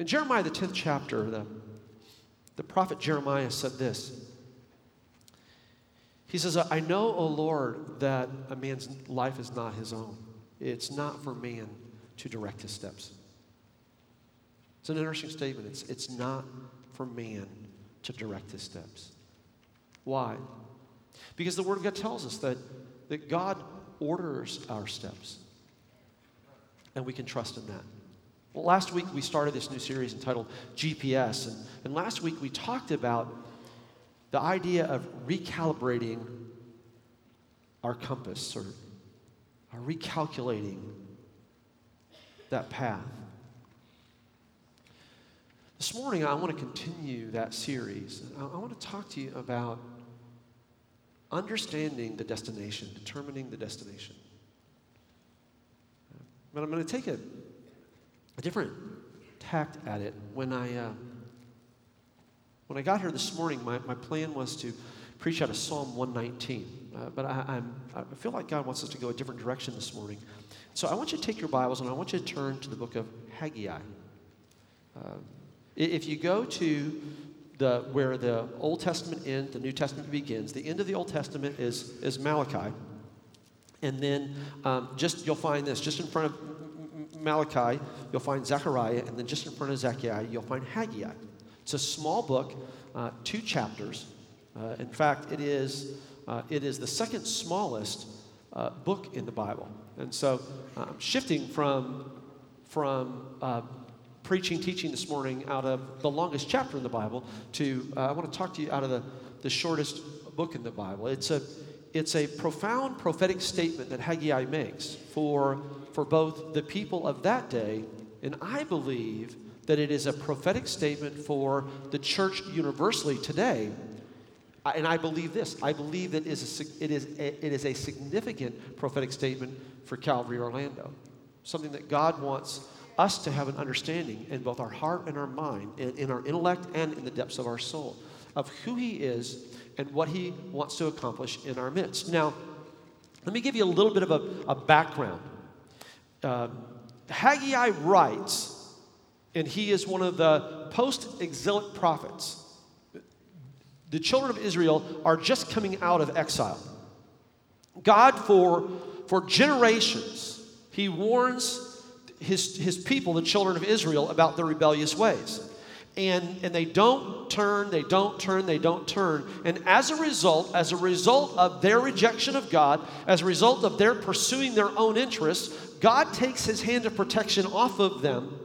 In Jeremiah, the 10th chapter, the, the prophet Jeremiah said this. He says, I know, O Lord, that a man's life is not his own. It's not for man to direct his steps. It's an interesting statement. It's, it's not for man to direct his steps. Why? Because the Word of God tells us that, that God orders our steps, and we can trust in that. Last week we started this new series entitled GPS, and, and last week we talked about the idea of recalibrating our compass or, or recalculating that path. This morning, I want to continue that series. I, I want to talk to you about understanding the destination, determining the destination. But I'm going to take a, a different tact at it. When I, uh, when I got here this morning, my, my plan was to preach out of Psalm 119. Uh, but I, I'm, I feel like God wants us to go a different direction this morning. So I want you to take your Bibles and I want you to turn to the book of Haggai. Uh, if you go to the, where the Old Testament ends, the New Testament begins, the end of the Old Testament is, is Malachi. And then um, just you'll find this just in front of Malachi, you'll find Zechariah, and then just in front of Zechariah, you'll find Haggai. It's a small book, uh, two chapters. Uh, in fact, it is, uh, it is the second smallest uh, book in the Bible. And so, um, shifting from, from uh, preaching, teaching this morning out of the longest chapter in the Bible to, uh, I want to talk to you out of the, the shortest book in the Bible. It's a, it's a profound prophetic statement that Haggai makes for, for both the people of that day, and I believe that it is a prophetic statement for the church universally today. And I believe this. I believe that it is a, it is a, it is a significant prophetic statement for Calvary Orlando. Something that God wants us to have an understanding in both our heart and our mind, in, in our intellect and in the depths of our soul, of who He is and what He wants to accomplish in our midst. Now, let me give you a little bit of a, a background. Uh, Haggai writes, and he is one of the post exilic prophets. The children of Israel are just coming out of exile. God, for, for generations, he warns his, his people, the children of Israel, about their rebellious ways. And, and they don't turn, they don't turn, they don't turn. And as a result, as a result of their rejection of God, as a result of their pursuing their own interests, God takes his hand of protection off of them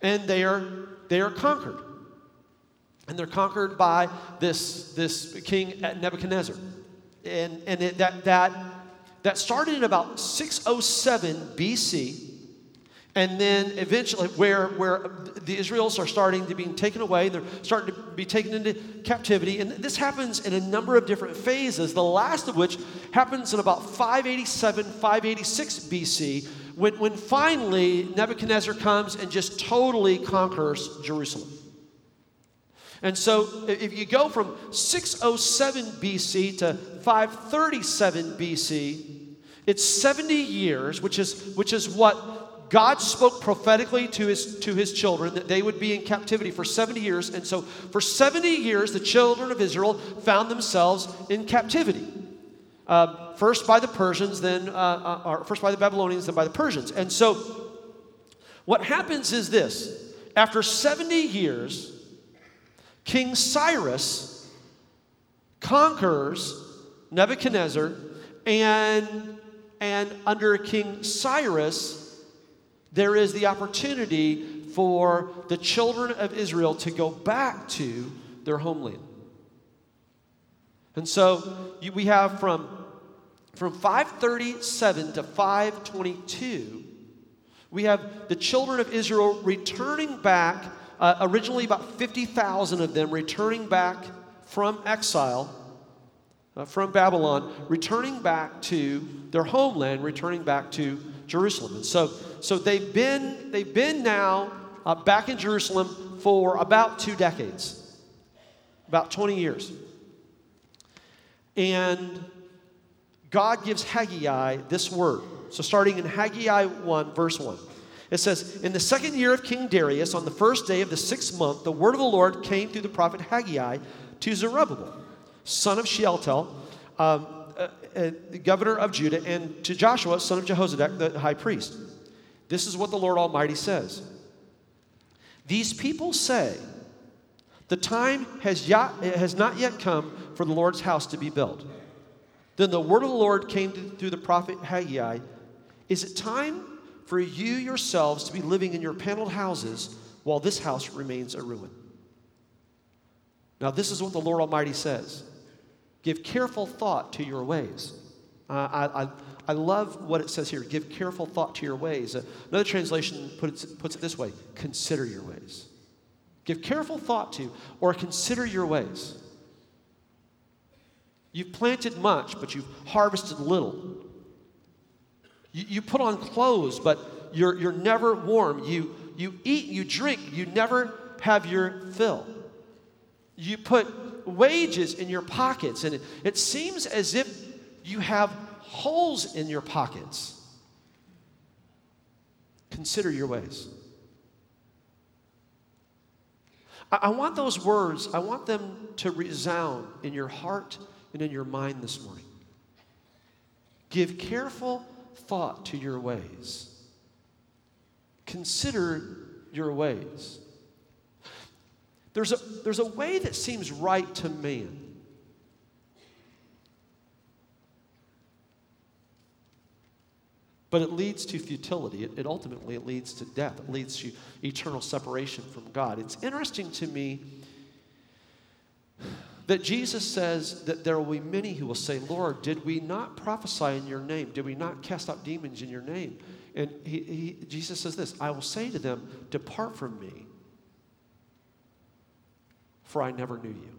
and they are, they are conquered. And they're conquered by this, this king at Nebuchadnezzar. And, and it, that, that, that started in about 607 BC and then eventually where, where the israels are starting to be taken away they're starting to be taken into captivity. And this happens in a number of different phases the last of which happens in about 587 586 bc when, when finally nebuchadnezzar comes and just totally conquers jerusalem. And so if you go from 607 bc to 537 bc it's 70 years which is which is what God spoke prophetically to his, to his children that they would be in captivity for 70 years. And so, for 70 years, the children of Israel found themselves in captivity. Uh, first by the Persians, then, uh, uh, or first by the Babylonians, then by the Persians. And so, what happens is this after 70 years, King Cyrus conquers Nebuchadnezzar, and, and under King Cyrus, there is the opportunity for the children of Israel to go back to their homeland. And so you, we have from, from 537 to 522, we have the children of Israel returning back, uh, originally about 50,000 of them returning back from exile, uh, from Babylon, returning back to their homeland, returning back to Jerusalem. And so, so they've been, they've been now uh, back in Jerusalem for about two decades, about 20 years. And God gives Haggai this word. So starting in Haggai 1, verse 1. It says, In the second year of King Darius, on the first day of the sixth month, the word of the Lord came through the prophet Haggai to Zerubbabel, son of Shealtiel, um, uh, the governor of Judah, and to Joshua, son of Jehozadak, the high priest. This is what the Lord Almighty says These people say, The time has, yet, has not yet come for the Lord's house to be built. Then the word of the Lord came through the prophet Haggai Is it time for you yourselves to be living in your paneled houses while this house remains a ruin? Now, this is what the Lord Almighty says Give careful thought to your ways. Uh, I, I, I love what it says here. Give careful thought to your ways. Uh, another translation puts, puts it this way consider your ways. Give careful thought to or consider your ways. You've planted much, but you've harvested little. You, you put on clothes, but you're, you're never warm. You, you eat, you drink, you never have your fill. You put wages in your pockets, and it, it seems as if you have holes in your pockets. Consider your ways. I, I want those words, I want them to resound in your heart and in your mind this morning. Give careful thought to your ways. Consider your ways. There's a, there's a way that seems right to man. But it leads to futility. It, it ultimately it leads to death. It leads to eternal separation from God. It's interesting to me that Jesus says that there will be many who will say, Lord, did we not prophesy in your name? Did we not cast out demons in your name? And he, he, Jesus says this I will say to them, Depart from me, for I never knew you.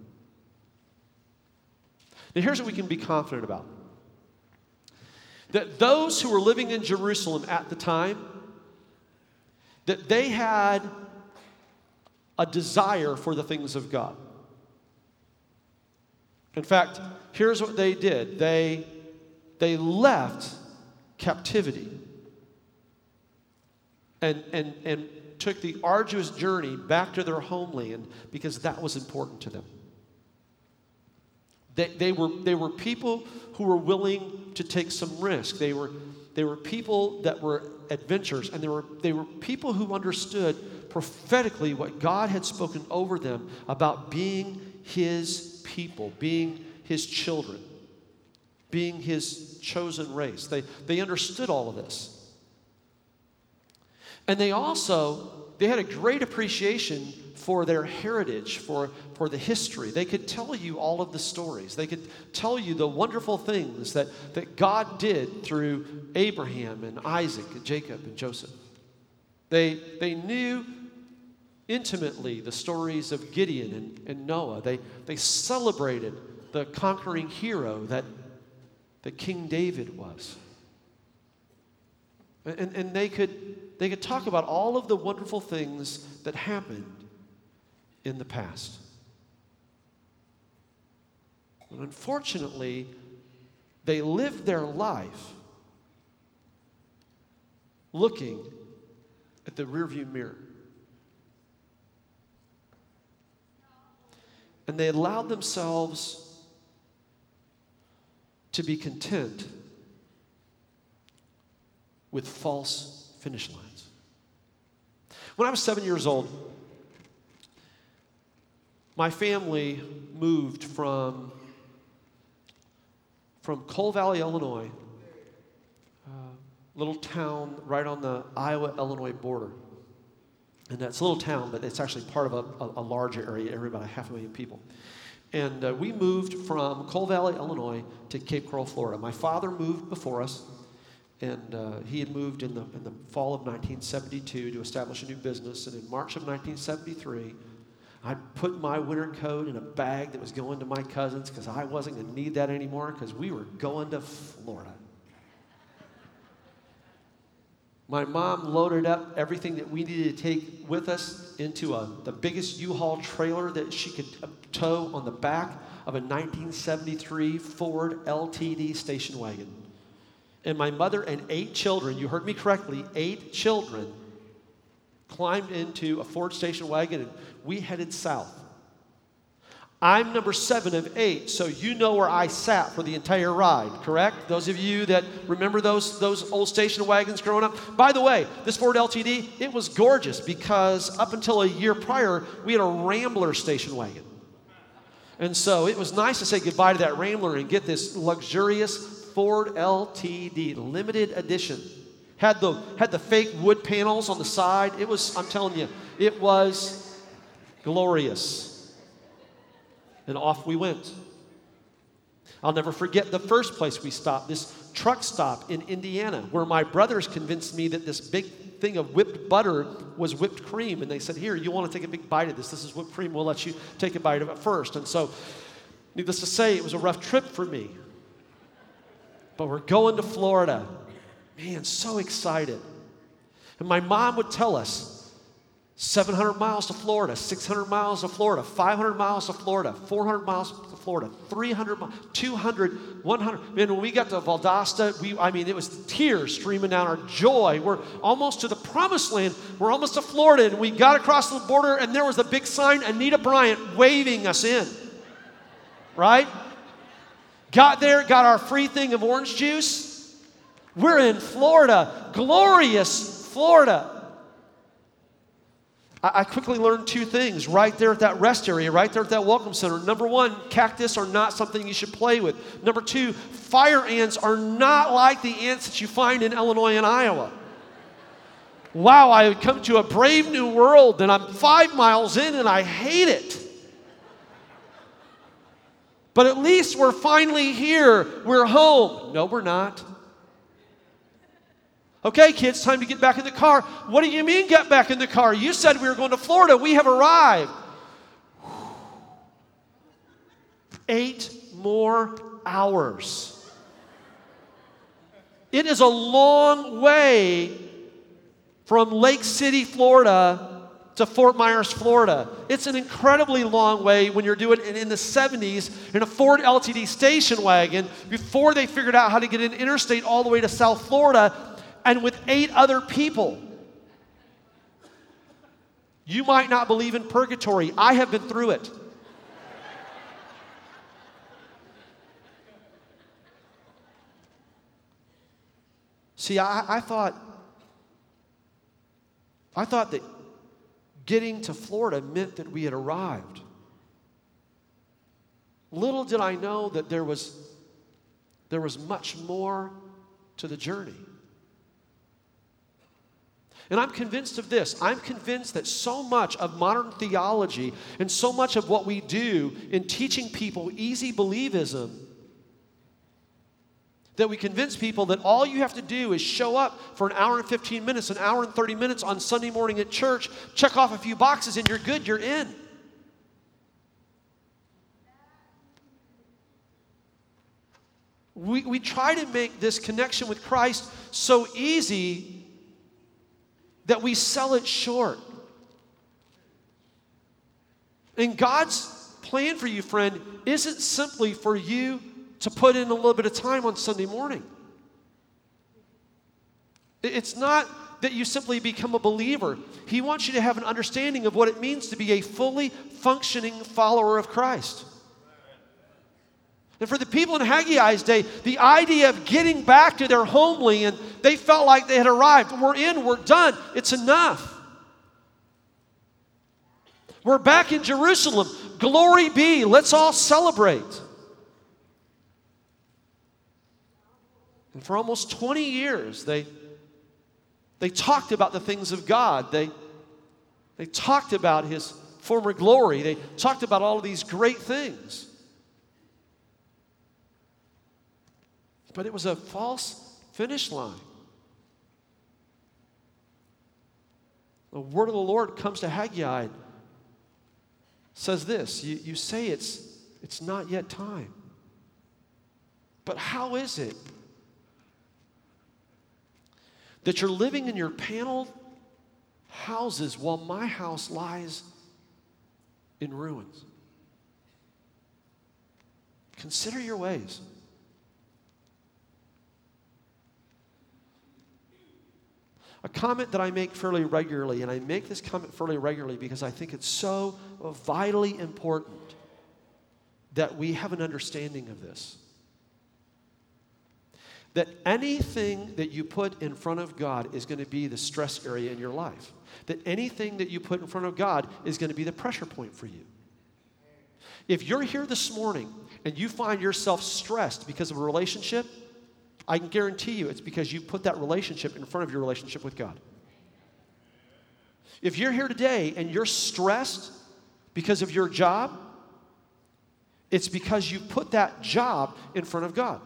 Now, here's what we can be confident about that those who were living in Jerusalem at the time, that they had a desire for the things of God. In fact, here's what they did they, they left captivity and, and, and took the arduous journey back to their homeland because that was important to them. They, they, were, they were people who were willing to take some risk. They were, they were people that were adventurers, and they were, they were people who understood prophetically what God had spoken over them about being His people, being his children, being his chosen race. They, they understood all of this. And they also, they had a great appreciation for their heritage, for, for the history. They could tell you all of the stories. They could tell you the wonderful things that, that God did through Abraham and Isaac and Jacob and Joseph. They, they knew intimately the stories of Gideon and, and Noah. They, they celebrated the conquering hero that, that King David was. And, and they, could, they could talk about all of the wonderful things that happened in the past. And unfortunately, they lived their life looking at the rearview mirror. And they allowed themselves to be content with false finish lines. When I was seven years old, my family moved from, from Coal Valley, Illinois, a little town right on the Iowa Illinois border. And that's a little town, but it's actually part of a, a, a larger area, area about a half a million people. And uh, we moved from Coal Valley, Illinois to Cape Coral, Florida. My father moved before us, and uh, he had moved in the, in the fall of 1972 to establish a new business. And in March of 1973, I put my winter coat in a bag that was going to my cousins because I wasn't going to need that anymore because we were going to Florida. My mom loaded up everything that we needed to take with us into a, the biggest U-Haul trailer that she could uh, tow on the back of a 1973 Ford LTD station wagon. And my mother and eight children, you heard me correctly, eight children, climbed into a Ford station wagon, and we headed south. I'm number seven of eight, so you know where I sat for the entire ride, correct? Those of you that remember those, those old station wagons growing up. By the way, this Ford LTD, it was gorgeous because up until a year prior, we had a Rambler station wagon. And so it was nice to say goodbye to that Rambler and get this luxurious Ford LTD, limited edition. Had the, had the fake wood panels on the side. It was, I'm telling you, it was glorious. And off we went. I'll never forget the first place we stopped, this truck stop in Indiana, where my brothers convinced me that this big thing of whipped butter was whipped cream. And they said, Here, you want to take a big bite of this? This is whipped cream. We'll let you take a bite of it first. And so, needless to say, it was a rough trip for me. But we're going to Florida. Man, so excited. And my mom would tell us, 700 miles to Florida, 600 miles to Florida, 500 miles to Florida, 400 miles to Florida, 300, miles, 200, 100. Man, when we got to Valdosta, we, I mean, it was tears streaming down our joy. We're almost to the promised land. We're almost to Florida, and we got across the border, and there was a big sign, Anita Bryant waving us in. Right? Got there, got our free thing of orange juice. We're in Florida, glorious Florida. I quickly learned two things right there at that rest area, right there at that welcome center. Number one, cactus are not something you should play with. Number two, fire ants are not like the ants that you find in Illinois and Iowa. Wow, I would come to a brave new world and I'm five miles in and I hate it. But at least we're finally here. We're home. No, we're not. Okay, kids, time to get back in the car. What do you mean, get back in the car? You said we were going to Florida. We have arrived. Eight more hours. It is a long way from Lake City, Florida to Fort Myers, Florida. It's an incredibly long way when you're doing it in the 70s in a Ford LTD station wagon before they figured out how to get an interstate all the way to South Florida and with eight other people. You might not believe in purgatory. I have been through it. See, I, I, thought I thought that getting to Florida meant that we had arrived. Little did I know that there was there was much more to the journey. And I'm convinced of this. I'm convinced that so much of modern theology and so much of what we do in teaching people easy believism that we convince people that all you have to do is show up for an hour and 15 minutes, an hour and 30 minutes on Sunday morning at church, check off a few boxes, and you're good, you're in. We, we try to make this connection with Christ so easy that we sell it short. And God's plan for you, friend, isn't simply for you to put in a little bit of time on Sunday morning. It's not that you simply become a believer. He wants you to have an understanding of what it means to be a fully functioning follower of Christ. And for the people in Haggai's day, the idea of getting back to their homeland, they felt like they had arrived. We're in, we're done, it's enough. We're back in Jerusalem. Glory be. Let's all celebrate. And for almost 20 years, they, they talked about the things of God. They, they talked about his former glory. They talked about all of these great things. but it was a false finish line. The word of the Lord comes to Haggai, and says this you, you say it's, it's not yet time. But how is it that you're living in your paneled houses while my house lies in ruins? Consider your ways. A comment that I make fairly regularly, and I make this comment fairly regularly because I think it's so vitally important that we have an understanding of this. That anything that you put in front of God is going to be the stress area in your life. That anything that you put in front of God is going to be the pressure point for you. If you're here this morning and you find yourself stressed because of a relationship, I can guarantee you it's because you put that relationship in front of your relationship with God. If you're here today and you're stressed because of your job, it's because you put that job in front of God.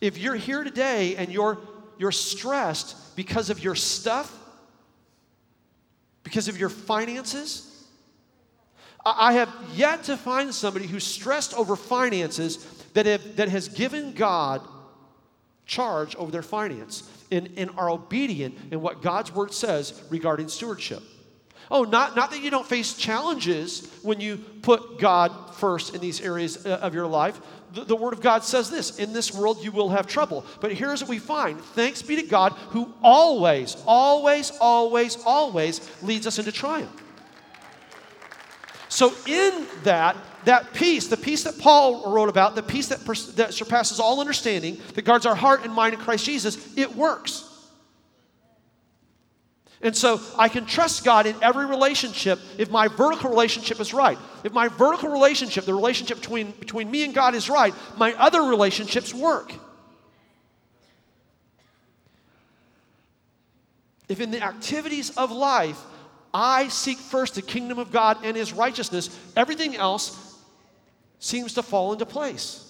If you're here today and you're, you're stressed because of your stuff, because of your finances, I have yet to find somebody who's stressed over finances that, have, that has given God charge over their finance and, and are obedient in what God's word says regarding stewardship. Oh, not, not that you don't face challenges when you put God first in these areas uh, of your life. The, the, Word of God says this In this world you will have trouble. But here's what we find thanks be to God who always, always, always, always leads us into triumph. So, in that, that peace, the peace that Paul wrote about, the peace that, pers- that surpasses all understanding, that guards our heart and mind in Christ Jesus, it works. And so I can trust God in every relationship if my vertical relationship is right. If my vertical relationship, the relationship between, between me and God is right, my other relationships work. If in the activities of life I seek first the kingdom of God and his righteousness, everything else seems to fall into place.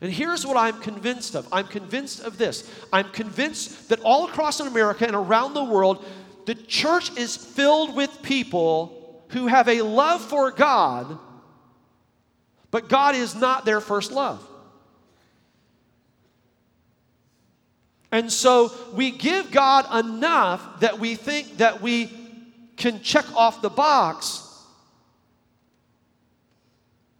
And here's what I'm convinced of I'm convinced of this. I'm convinced that all across America and around the world, the church is filled with people who have a love for God, but God is not their first love. And so we give God enough that we think that we can check off the box.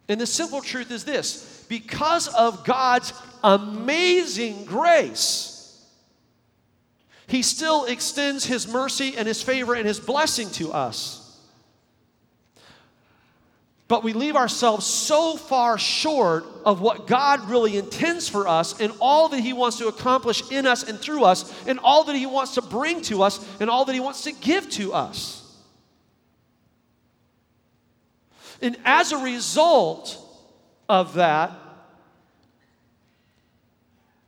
And the simple truth is this because of God's amazing grace, He still extends His mercy and His favor and His blessing to us. But we leave ourselves so far short of what God really intends for us and all that He wants to accomplish in us and through us, and all that He wants to bring to us, and all that He wants to give to us. And as a result of that,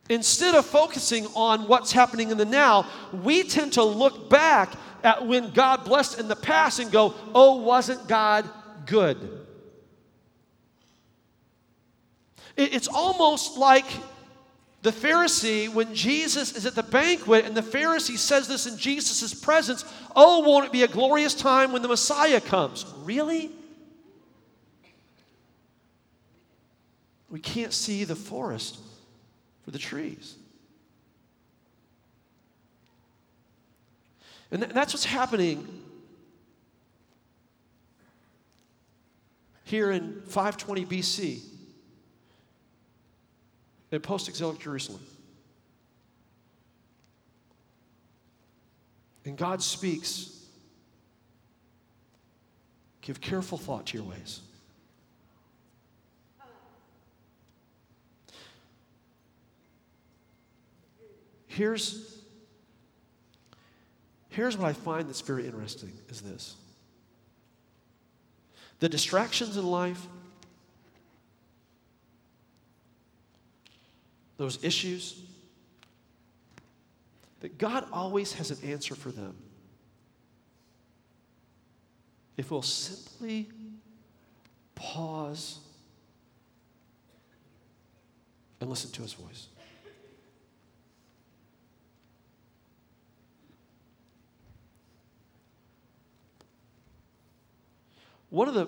instead of focusing on what's happening in the now, we tend to look back at when God blessed in the past and go, oh, wasn't God good? It's almost like the Pharisee, when Jesus is at the banquet and the Pharisee says this in Jesus' presence, Oh, won't it be a glorious time when the Messiah comes? Really? We can't see the forest for the trees. And that's what's happening here in 520 BC in post exilic Jerusalem. And God speaks give careful thought to your ways. Here's, here's what I find that's very interesting is this. The distractions in life those issues, that God always has an answer for them. If we'll simply pause and listen to his voice. One of the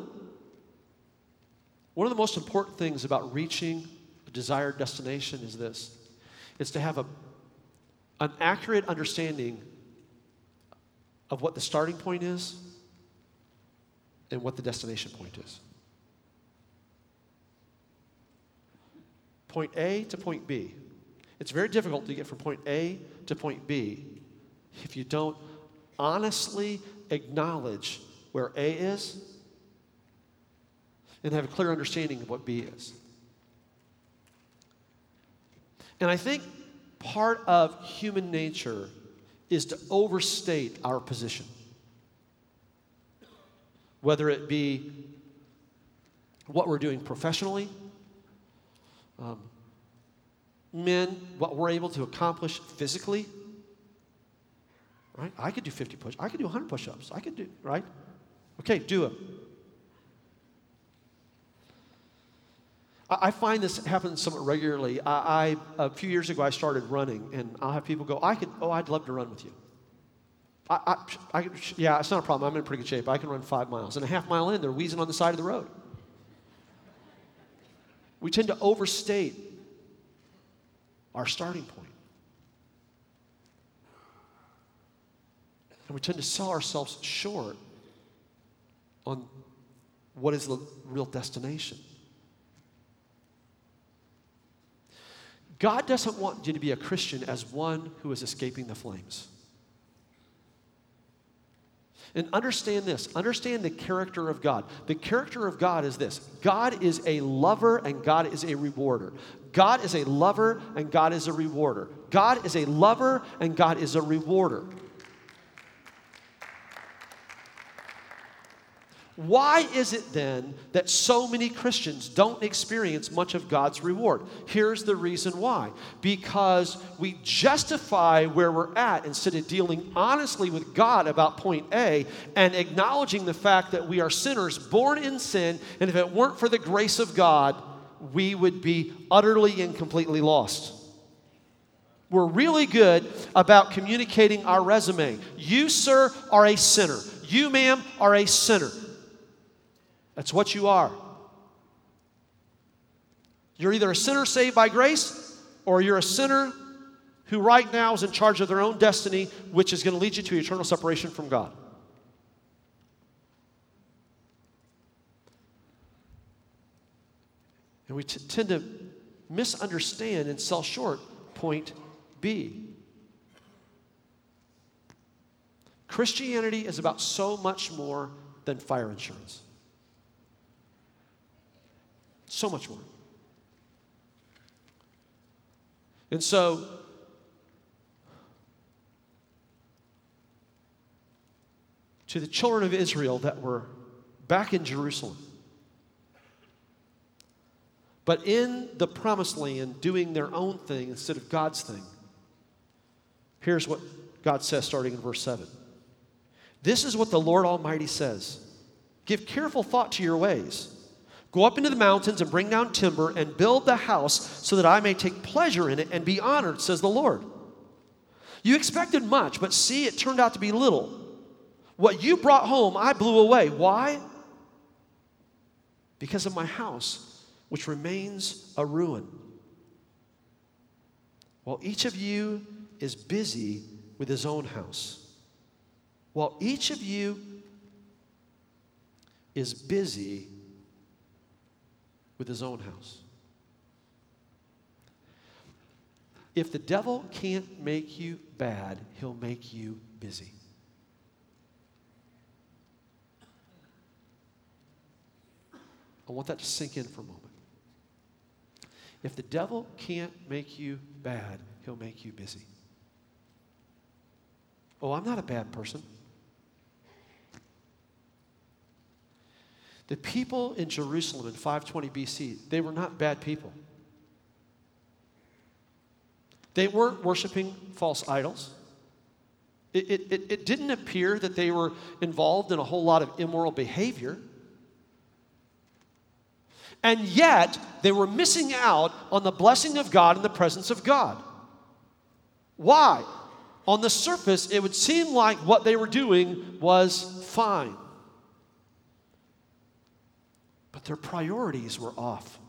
one of the most important things about reaching a desired destination is this it's to have a, an accurate understanding of what the starting point is and what the destination point is. point A to point B. It's very difficult to get from point A to point B if you don't honestly acknowledge where A is and have a clear understanding of what B is. And I think part of human nature is to overstate our position. Whether it be what we're doing professionally, um, men, what we're able to accomplish physically. Right? I could do 50 push. I could do 100 push-ups. I could do, right? Okay, do it. I find this happens somewhat regularly. I, I, a few years ago, I started running, and I'll have people go, "I could, oh, I'd love to run with you." I, I, I, yeah, it's not a problem. I'm in pretty good shape. I can run five miles, and a half mile in, they're wheezing on the side of the road. We tend to overstate our starting point. And we tend to sell ourselves short on what is the real destination. God doesn't want you to be a Christian as one who is escaping the flames. And understand this understand the character of God. The character of God is this God is a lover and God is a rewarder. God is a lover and God is a rewarder. God is a lover and God is a rewarder. Why is it then that so many Christians don't experience much of God's reward? Here's the reason why. Because we justify where we're at instead of dealing honestly with God about point A and acknowledging the fact that we are sinners born in sin, and if it weren't for the grace of God, we would be utterly and completely lost. We're really good about communicating our resume. You, sir, are a sinner. You, ma'am, are a sinner. That's what you are. You're either a sinner saved by grace or you're a sinner who right now is in charge of their own destiny, which is going to lead you to eternal separation from God. And we t- tend to misunderstand and sell short point B. Christianity is about so much more than fire insurance. So much more. And so, to the children of Israel that were back in Jerusalem, but in the promised land doing their own thing instead of God's thing, here's what God says starting in verse 7. This is what the Lord Almighty says Give careful thought to your ways. Go up into the mountains and bring down timber and build the house so that I may take pleasure in it and be honored, says the Lord. You expected much, but see, it turned out to be little. What you brought home, I blew away. Why? Because of my house, which remains a ruin. While each of you is busy with his own house, while each of you is busy with his own house. If the devil can't make you bad, he'll make you busy. I want that to sink in for a moment. If the devil can't make you bad, he'll make you busy. Oh, I'm not a bad person. The people in Jerusalem in 520 BC, they were not bad people. They weren't worshiping false idols. It, it, it, didn't appear that they were involved in a whole lot of immoral behavior. And yet, they were missing out on the blessing of God and the presence of God. Why? On the surface, it would seem like what they were doing was fine but their priorities were off.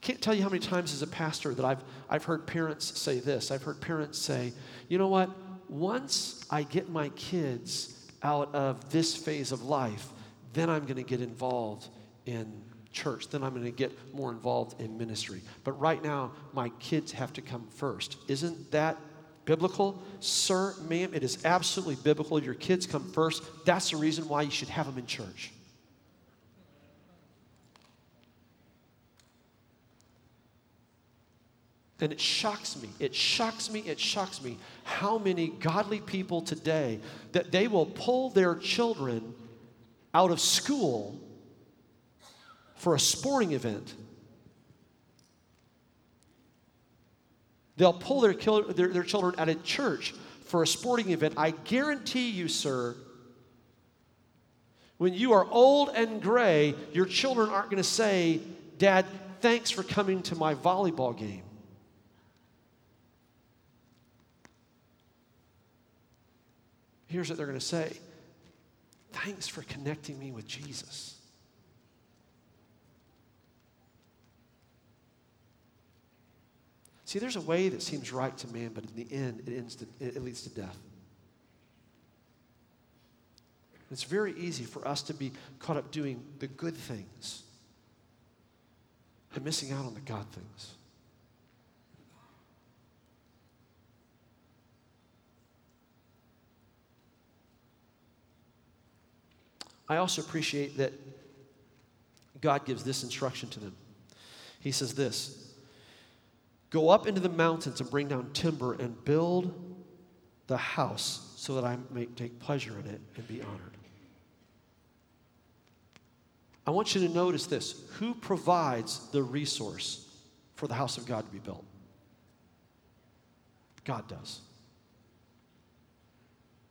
Can't tell you how many times as a pastor that I've, I've heard parents say this. I've heard parents say, you know what? Once I get my kids out of this phase of life, then I'm going to get involved in church. Then I'm going to get more involved in ministry. But right now, my kids have to come first. Isn't that biblical? Sir, ma'am, it is absolutely biblical. Your kids come first. That's the reason why you should have them in church. And it shocks me, it shocks me, it shocks me how many godly people today that they will pull their children out of school for a sporting event. They'll pull their, their, their children out of church for a sporting event. I guarantee you, sir, when you are old and gray, your children aren't going to say, Dad, thanks for coming to my volleyball game. Here's what they're going to say Thanks for connecting me with Jesus. See, there's a way that seems right to man, but in the end, it, ends to, it leads to death. It's very easy for us to be caught up doing the good things and missing out on the God things. I also appreciate that God gives this instruction to them. He says this Go up into the mountains and bring down timber and build the house so that I may take pleasure in it and be honored. I want you to notice this who provides the resource for the house of God to be built? God does.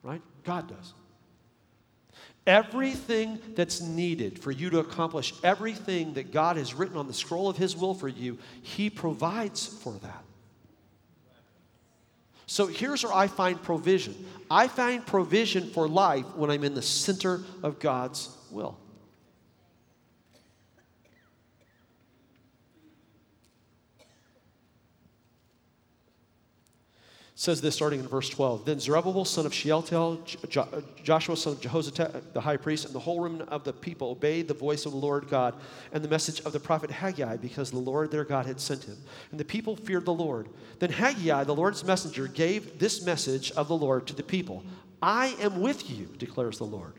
Right? God does. Everything that's needed for you to accomplish everything that God has written on the scroll of His will for you, He provides for that. So here's where I find provision I find provision for life when I'm in the center of God's will. Says this starting in verse 12. Then Zerubbabel, son of Shealtiel, Joshua, son of Jehozadak, the high priest, and the whole remnant of the people obeyed the voice of the Lord God and the message of the prophet Haggai, because the Lord their God had sent him. And the people feared the Lord. Then Haggai, the Lord's messenger, gave this message of the Lord to the people I am with you, declares the Lord.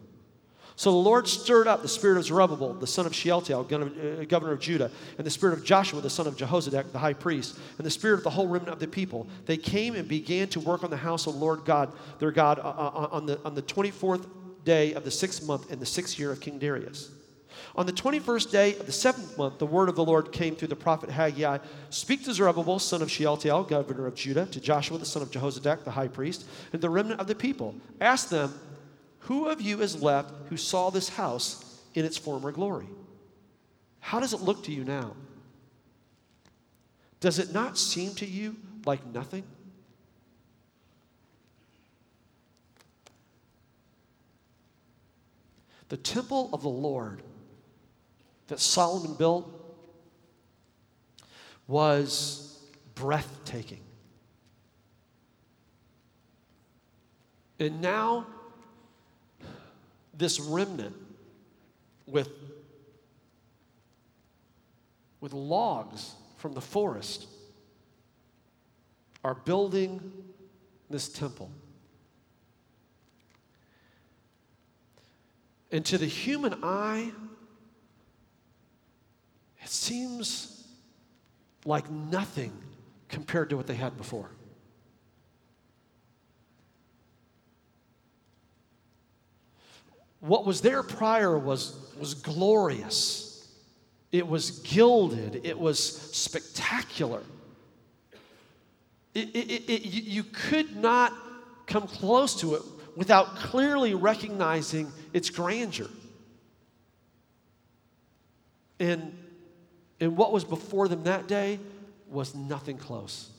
So the Lord stirred up the spirit of Zerubbabel, the son of Shealtiel, uh, governor of Judah, and the spirit of Joshua, the son of Jehozadak, the high priest, and the spirit of the whole remnant of the people. They came and began to work on the house of the Lord God, their God, uh, uh, on the, on the 24th day of the sixth month in the sixth year of King Darius. On the 21st day of the seventh month, the word of the Lord came through the prophet Haggai Speak to Zerubbabel, son of Shealtiel, governor of Judah, to Joshua, the son of Jehozadak, the high priest, and the remnant of the people. Ask them, who of you is left who saw this house in its former glory? How does it look to you now? Does it not seem to you like nothing? The temple of the Lord that Solomon built was breathtaking. And now this remnant with, with logs from the forest are building this temple. And to the human eye, it seems like nothing compared to what they had before. What was there prior was, was glorious, it was gilded, it was spectacular. It, it, it, you could not come close to it without clearly recognizing its grandeur. And, and what was before them that day was nothing close.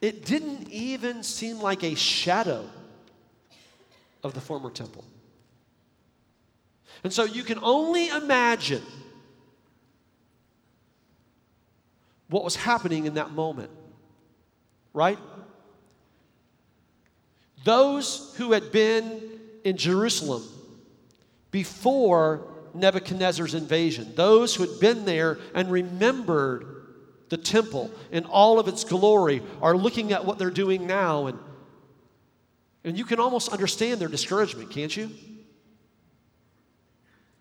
It didn't even seem like a shadow of the former temple. And so you can only imagine what was happening in that moment, right? Those who had been in Jerusalem before Nebuchadnezzar's invasion. Those who had been there and remembered the temple in all of its glory are looking at what they're doing now, and, and you can almost understand their discouragement, can't you?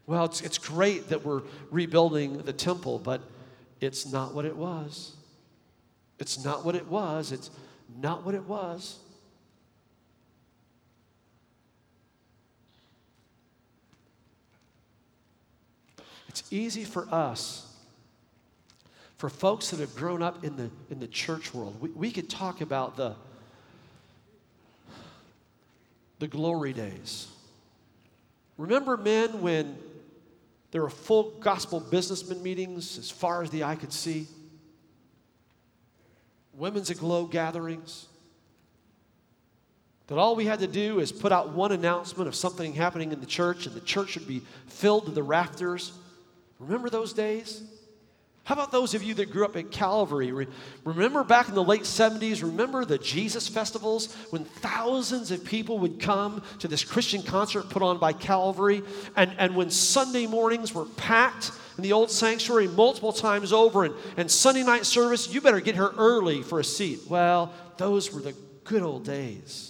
Well, it's, it's great that we're rebuilding the temple, but it's not what it was. It's not what it was. It's not what it was. It's easy for us, for folks that have grown up in the, in the church world, we, we could talk about the, the glory days. Remember, men, when there were full gospel businessmen meetings as far as the eye could see? Women's aglow gatherings? That all we had to do is put out one announcement of something happening in the church, and the church would be filled to the rafters Remember those days? How about those of you that grew up at Calvary? Remember back in the late 70s, remember the Jesus festivals when thousands of people would come to this Christian concert put on by Calvary? And, and when Sunday mornings were packed in the old sanctuary multiple times over, and, and Sunday night service, you better get here early for a seat. Well, those were the good old days.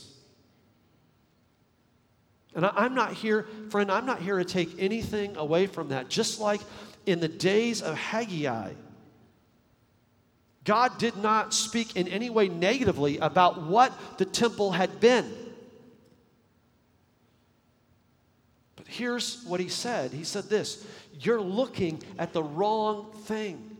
And I, am not here, friend, I'm not here to take anything away from that. Just like in the days of Haggai, God did not speak in any way negatively about what the temple had been. But here's what he said He said this You're looking at the wrong thing.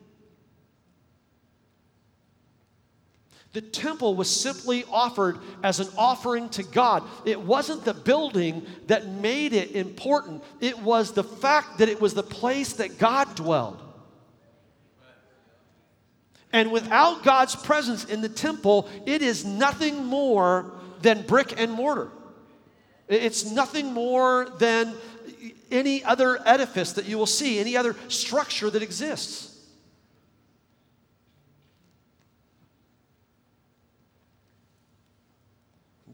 The temple was simply offered as an offering to God. It wasn't the building that made it important, it was the fact that it was the place that God dwelled. And without God's presence in the temple, it is nothing more than brick and mortar. It's nothing more than any other edifice that you will see, any other structure that exists.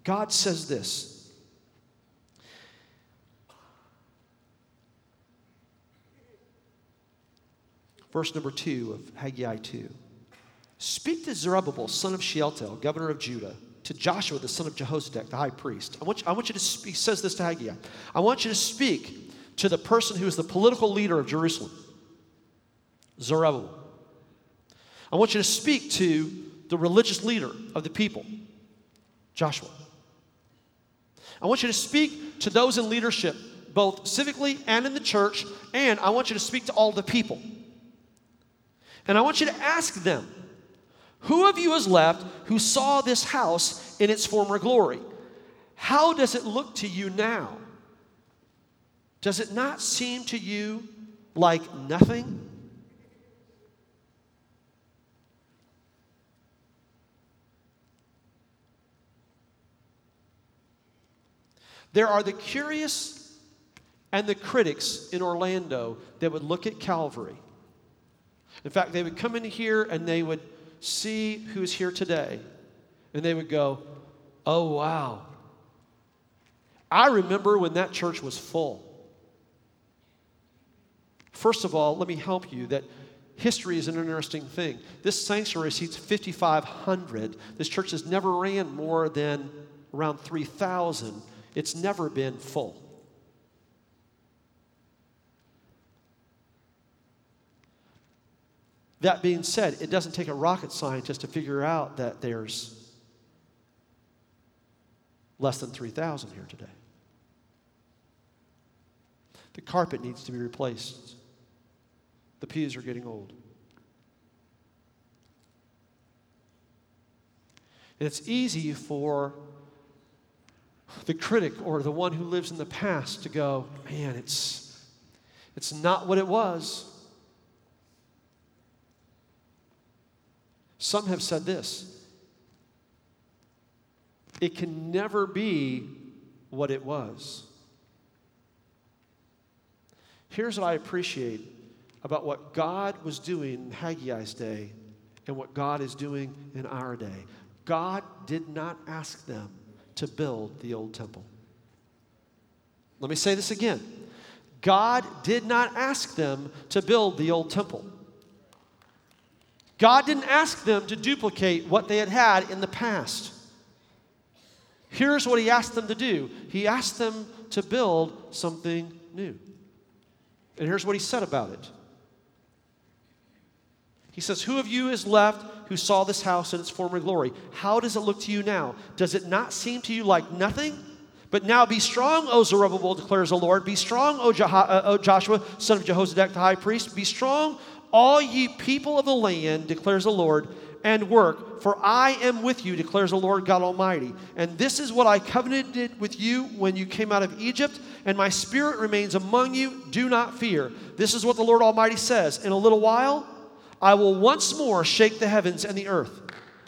God says this. Verse number two of Haggai 2. Speak to Zerubbabel, son of Shealtiel, governor of Judah, to Joshua, the son of Jehozadak, the high priest. I want you, I want you to speak, he says this to Haggai. I want you to speak to the person who is the political leader of Jerusalem, Zerubbabel. I want you to speak to the religious leader of the people, Joshua. I want you to speak to those in leadership, both civically and in the church, and I want you to speak to all the people. And I want you to ask them, who of you is left who saw this house in its former glory? How does it look to you now? Does it not seem to you like nothing? There are the curious and the critics in Orlando that would look at Calvary. In fact, they would come in here and they would see who's here today, and they would go, Oh, wow. I remember when that church was full. First of all, let me help you that history is an interesting thing. This sanctuary seats 5,500. This church has never ran more than around 3,000 it's never been full. That being said, it doesn't take a rocket scientist to figure out that there's less than 3,000 here today. The carpet needs to be replaced. The pews are getting old. And it's easy for the critic or the one who lives in the past to go, man, it's, it's not what it was. Some have said this it can never be what it was. Here's what I appreciate about what God was doing in Haggai's day and what God is doing in our day. God did not ask them to build the old temple. Let me say this again God did not ask them to build the old temple. God didn't ask them to duplicate what they had had in the past. Here's what He asked them to do He asked them to build something new. And here's what He said about it He says, Who of you is left who saw this house in its former glory? How does it look to you now? Does it not seem to you like nothing? But now be strong, O Zerubbabel, declares the Lord. Be strong, O, uh, o Joshua, son of Jehozadak the high priest. Be strong, all ye people of the land, declares the Lord, and work, for I am with you, declares the Lord God Almighty. And this is what I covenanted with you when you came out of Egypt, and my spirit remains among you. Do not fear. This is what the Lord Almighty says. In a little while, I will once more shake the heavens and the earth,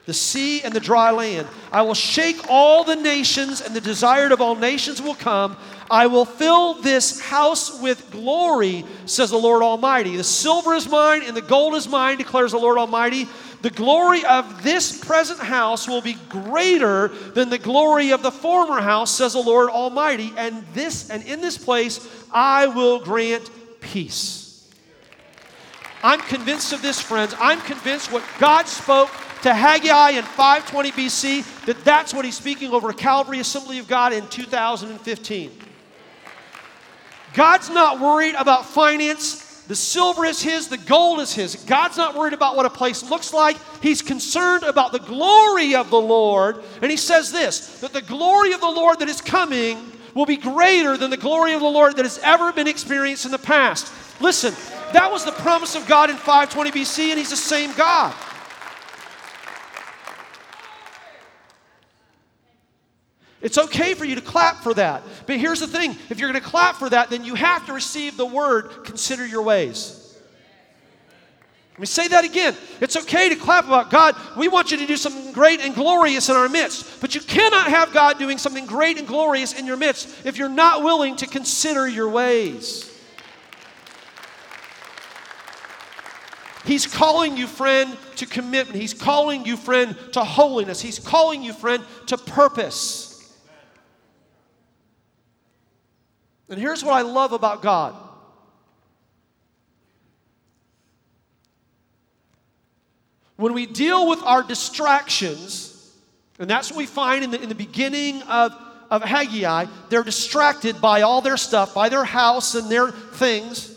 the sea and the dry land. I will shake all the nations, and the desired of all nations will come. I will fill this house with glory, says the Lord Almighty. The silver is mine, and the gold is mine, declares the Lord Almighty. The glory of this present house will be greater than the glory of the former house, says the Lord Almighty. And this and in this place I will grant peace. I'm convinced of this, friends. I'm convinced what God spoke to Haggai in 520 BC, that that's what he's speaking over Calvary Assembly of God in 2015. God's not worried about finance. The silver is his, the gold is his. God's not worried about what a place looks like. He's concerned about the glory of the Lord. And he says this that the glory of the Lord that is coming will be greater than the glory of the Lord that has ever been experienced in the past. Listen, that was the promise of God in 520 BC, and He's the same God. It's okay for you to clap for that. But here's the thing if you're going to clap for that, then you have to receive the word, consider your ways. Let me say that again. It's okay to clap about God. We want you to do something great and glorious in our midst. But you cannot have God doing something great and glorious in your midst if you're not willing to consider your ways. He's calling you, friend, to commitment. He's calling you, friend, to holiness. He's calling you, friend, to purpose. And here's what I love about God when we deal with our distractions, and that's what we find in the, in the beginning of, of Haggai, they're distracted by all their stuff, by their house and their things.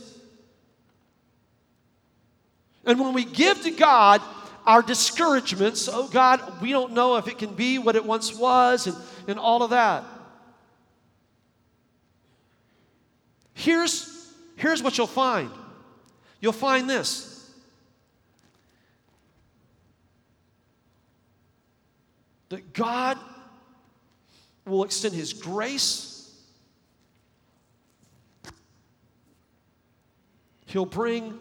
And when we give to God our discouragements, oh God, we don't know if it can be what it once was, and, and all of that. Here's, here's what you'll find you'll find this. That God will extend His grace. He'll bring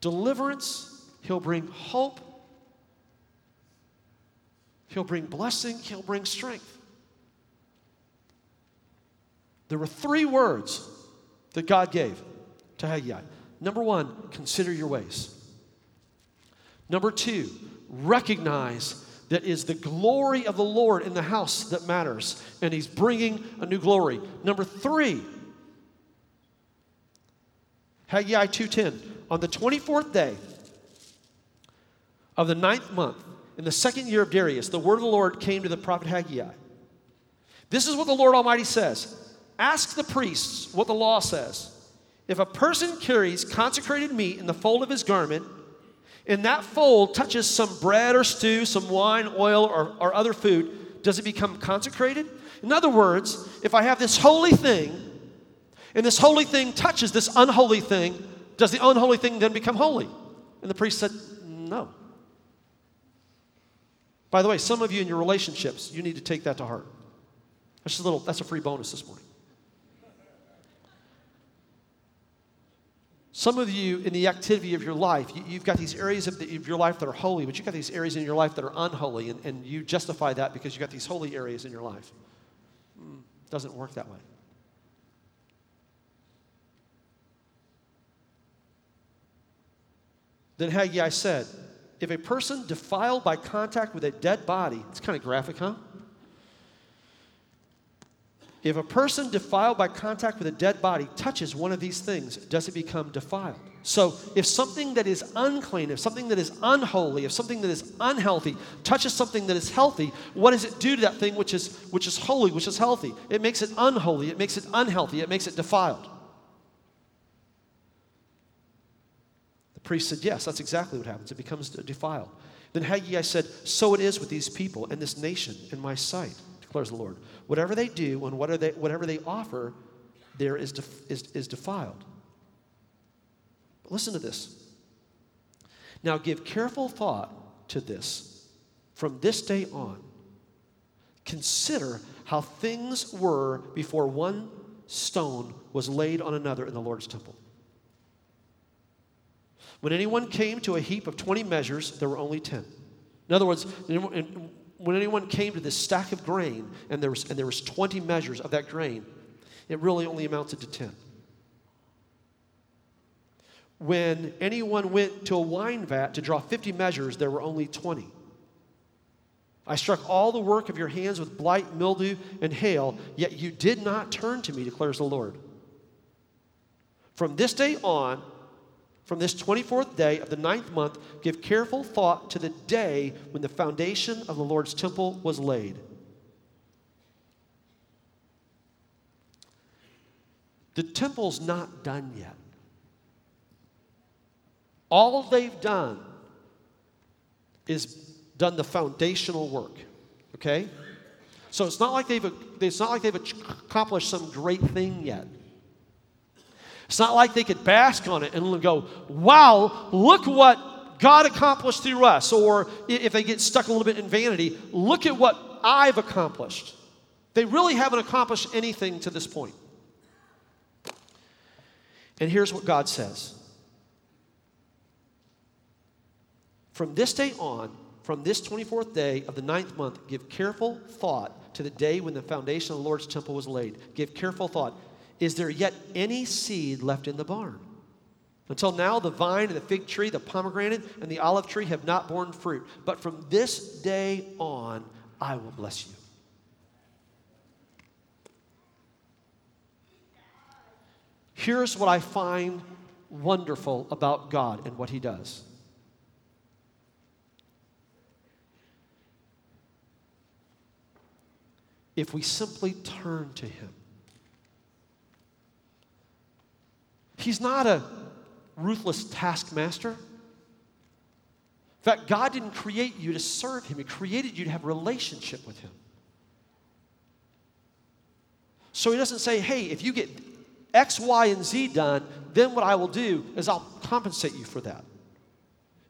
deliverance, He'll bring hope, He'll bring blessing, He'll bring strength. There were three words that God gave to Haggai. Number one, consider your ways. Number two, recognize that is the glory of the Lord in the house that matters, and He's bringing a new glory. Number three, Haggai 2:10. On the 24th day of the ninth month, in the second year of Darius, the word of the Lord came to the prophet Haggai. This is what the Lord Almighty says Ask the priests what the law says. If a person carries consecrated meat in the fold of his garment, and that fold touches some bread or stew, some wine, oil, or, or other food, does it become consecrated? In other words, if I have this holy thing, and this holy thing touches this unholy thing, does the unholy thing then become holy? And the priest said, No. By the way, some of you in your relationships, you need to take that to heart. That's just a little, that's a free bonus this morning. Some of you, in the activity of your life, you, have got these areas of, the, of, your life that are holy, but you've got these areas in your life that are unholy, and, and you justify that because you've got these holy areas in your life. Mm, doesn't work that way. Then Haggai said, if a person defiled by contact with a dead body, it's kind of graphic, huh? If a person defiled by contact with a dead body touches one of these things, does it become defiled? So, if something that is unclean, if something that is unholy, if something that is unhealthy touches something that is healthy, what does it do to that thing which is, which is holy, which is healthy? It makes it unholy, it makes it unhealthy, it makes it defiled. The priest said, Yes, that's exactly what happens. It becomes defiled. Then Haggai said, So it is with these people and this nation in my sight, declares the Lord. Whatever they do and whatever they, whatever they offer, there is, def, is, is defiled. But listen to this. Now give careful thought to this. From this day on, consider how things were before one stone was laid on another in the Lord's temple. When anyone came to a heap of 20 measures, there were only 10. In other words, when anyone came to this stack of grain and there was, and there was 20 measures of that grain, it really only amounted to 10. When anyone went to a wine vat to draw 50 measures, there were only 20. I struck all the work of your hands with blight, mildew, and hail, yet you did not turn to me, declares the Lord. From this day on, from this 24th day of the ninth month, give careful thought to the day when the foundation of the Lord's temple was laid. The temple's not done yet. All they've done is done the foundational work. Okay? So it's not like they've it's not like they've accomplished some great thing yet. It's not like they could bask on it and go, wow, look what God accomplished through us. Or if they get stuck a little bit in vanity, look at what I've accomplished. They really haven't accomplished anything to this point. And here's what God says From this day on, from this 24th day of the ninth month, give careful thought to the day when the foundation of the Lord's temple was laid. Give careful thought. Is there yet any seed left in the barn? Until now, the vine and the fig tree, the pomegranate and the olive tree have not borne fruit. But from this day on, I will bless you. Here's what I find wonderful about God and what He does. If we simply turn to Him, He's not a ruthless taskmaster. In fact, God didn't create you to serve Him, He created you to have relationship with Him. So He doesn't say, hey, if you get X, Y, and Z done, then what I will do is I'll compensate you for that.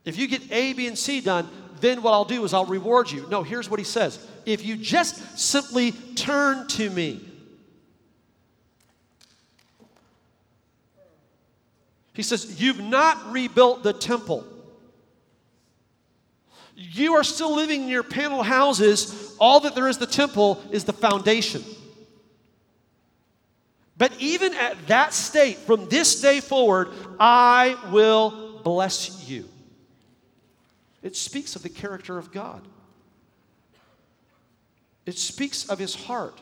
If you get A, B, and C done, then what I'll do is I'll reward you. No, here's what He says if you just simply turn to me, He says, You've not rebuilt the temple. You are still living in your panel houses. All that there is the temple is the foundation. But even at that state, from this day forward, I will bless you. It speaks of the character of God, it speaks of his heart.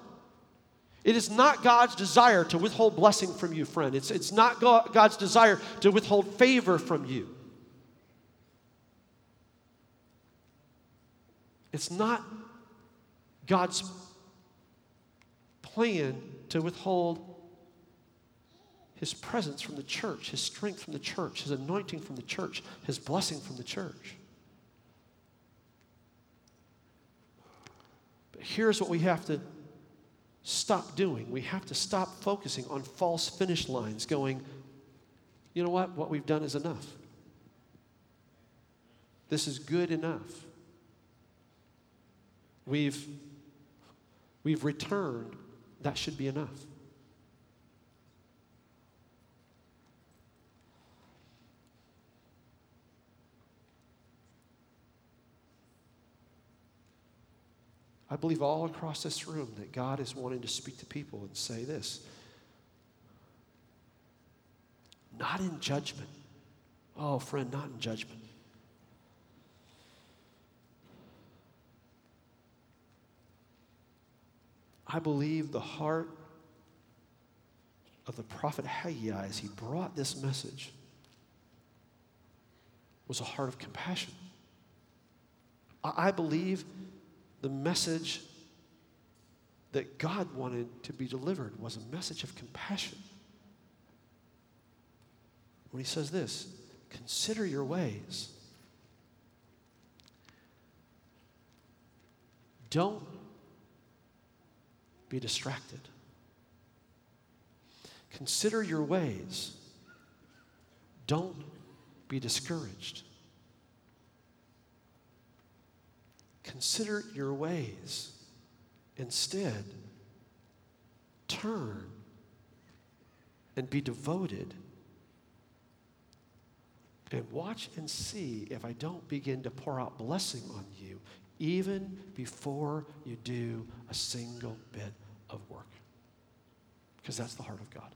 It is not God's desire to withhold blessing from you, friend. It's, it's not God's desire to withhold favor from you. It's not God's plan to withhold his presence from the church, his strength from the church, his anointing from the church, his blessing from the church. But here's what we have to stop doing. We have to stop focusing on false finish lines, going, you know what? What we've done is enough. This is good enough. We've, we've returned. That should be enough. I believe all across this room that God is wanting to speak to people and say this not in judgment. Oh, friend, not in judgment. I believe the heart of the prophet Haggai as he brought this message was a heart of compassion. I believe the message that God wanted to be delivered was a message of compassion. When he says this, consider your ways. Don't be distracted. Consider your ways. Don't be discouraged. Consider your ways. Instead, turn and be devoted. And watch and see if I don't begin to pour out blessing on you even before you do a single bit of work. Because that's the heart of God.